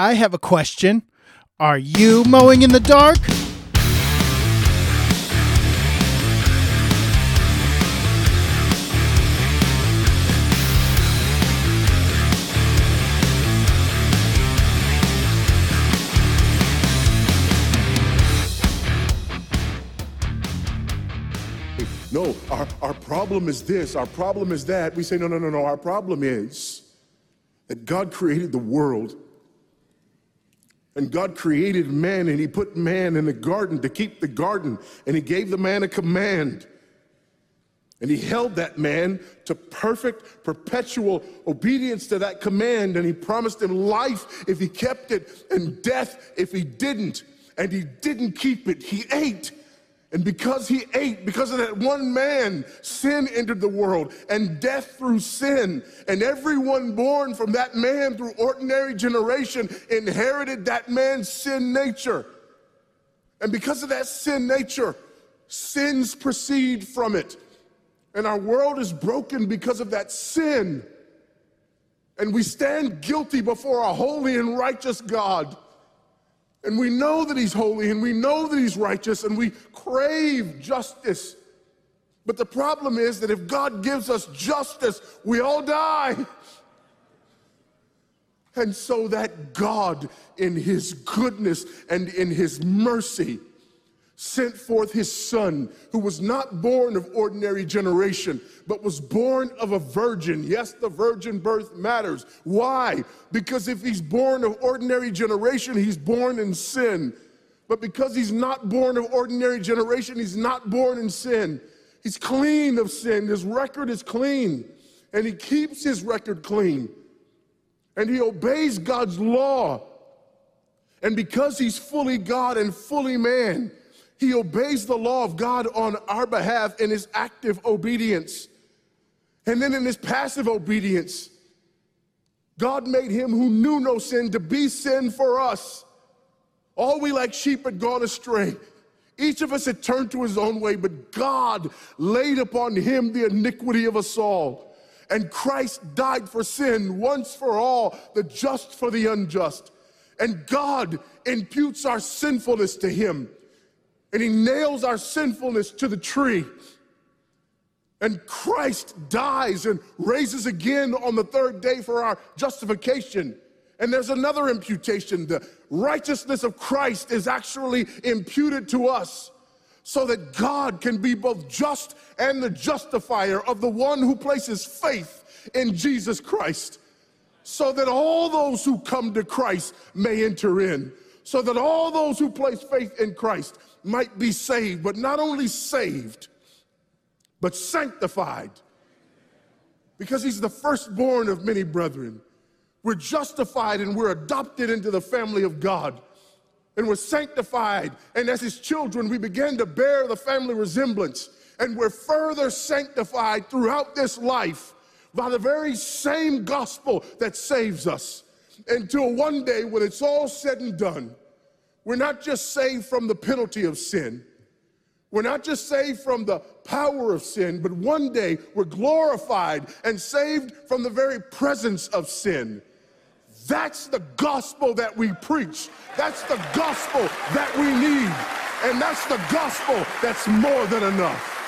I have a question. Are you mowing in the dark? No, our, our problem is this, our problem is that. We say, no, no, no, no. Our problem is that God created the world. And God created man, and He put man in the garden to keep the garden, and He gave the man a command. And He held that man to perfect, perpetual obedience to that command, and He promised him life if he kept it, and death if he didn't. And he didn't keep it, he ate. And because he ate, because of that one man, sin entered the world and death through sin. And everyone born from that man through ordinary generation inherited that man's sin nature. And because of that sin nature, sins proceed from it. And our world is broken because of that sin. And we stand guilty before a holy and righteous God. And we know that he's holy and we know that he's righteous and we crave justice. But the problem is that if God gives us justice, we all die. And so that God, in his goodness and in his mercy, sent forth his son, who was not born of ordinary generation, but was born of a virgin. Yes, the virgin birth matters. Why? Because if he's born of ordinary generation, he's born in sin. But because he's not born of ordinary generation, he's not born in sin. He's clean of sin. His record is clean. And he keeps his record clean. And he obeys God's law. And because he's fully God and fully man, he obeys the law of God on our behalf in his active obedience. And then in his passive obedience, God made him who knew no sin to be sin for us. All we like sheep had gone astray. Each of us had turned to his own way, but God laid upon him the iniquity of us all. And Christ died for sin once for all, the just for the unjust. And God imputes our sinfulness to him and he nails our sinfulness to the tree. And Christ dies and raises again on the third day for our justification. And there's another imputation. The righteousness of Christ is actually imputed to us so that God can be both just and the justifier of the one who places faith in Jesus Christ. So that all those who come to Christ may enter in. So that all those who place faith in Christ might be saved, but not only saved, but sanctified. Because he's the firstborn of many brethren. We're justified and we're adopted into the family of God. And we're sanctified. And as his children, we begin to bear the family resemblance. And we're further sanctified throughout this life by the very same gospel that saves us. Until one day, when it's all said and done, we're not just saved from the penalty of sin. We're not just saved from the power of sin, but one day we're glorified and saved from the very presence of sin. That's the gospel that we preach. That's the gospel that we need. And that's the gospel that's more than enough.